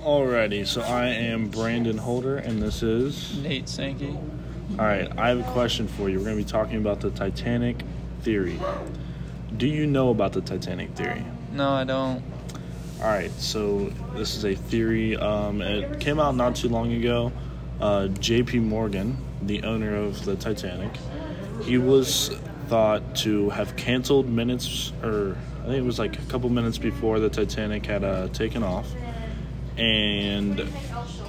Alrighty, so I am Brandon Holder, and this is. Nate Sankey. Alright, I have a question for you. We're going to be talking about the Titanic theory. Do you know about the Titanic theory? No, I don't. Alright, so this is a theory. Um, it came out not too long ago. Uh, J.P. Morgan, the owner of the Titanic, he was thought to have canceled minutes, or I think it was like a couple minutes before the Titanic had uh, taken off. And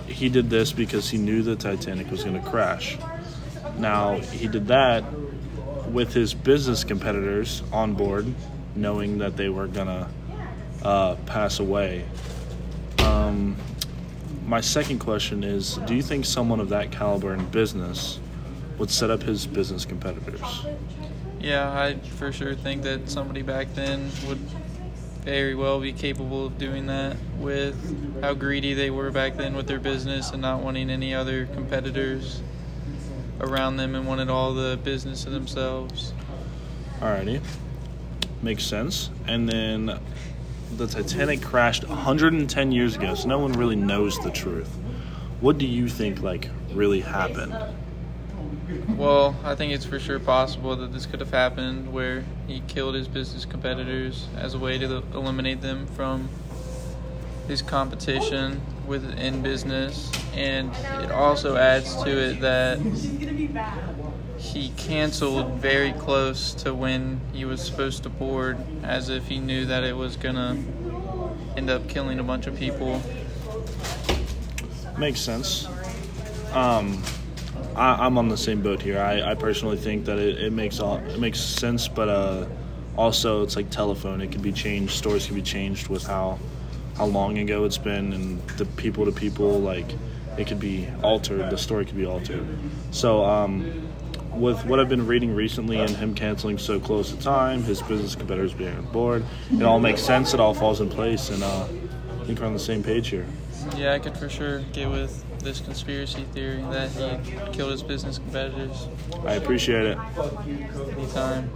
he did this because he knew the Titanic was going to crash. Now, he did that with his business competitors on board, knowing that they were going to uh, pass away. Um, my second question is Do you think someone of that caliber in business would set up his business competitors? Yeah, I for sure think that somebody back then would very well be capable of doing that with how greedy they were back then with their business and not wanting any other competitors around them and wanted all the business to themselves. Alrighty. Makes sense. And then the Titanic crashed 110 years ago, so no one really knows the truth. What do you think, like, really happened? Well, I think it's for sure possible that this could have happened where he killed his business competitors as a way to eliminate them from his competition within business. And it also adds to it that he canceled very close to when he was supposed to board, as if he knew that it was going to end up killing a bunch of people. Makes sense. Um, I, am on the same boat here. I, I personally think that it, it makes all it makes sense, but uh, also it's like telephone. It can be changed. Stories can be changed with how how long ago it's been, and the people to people like it could be altered. The story could be altered. So um, with what I've been reading recently and him canceling so close to time, his business competitors being on board, it all makes sense. It all falls in place, and uh, I think we're on the same page here. Yeah, I could for sure get with this conspiracy theory that he killed his business competitors. I appreciate it. Anytime.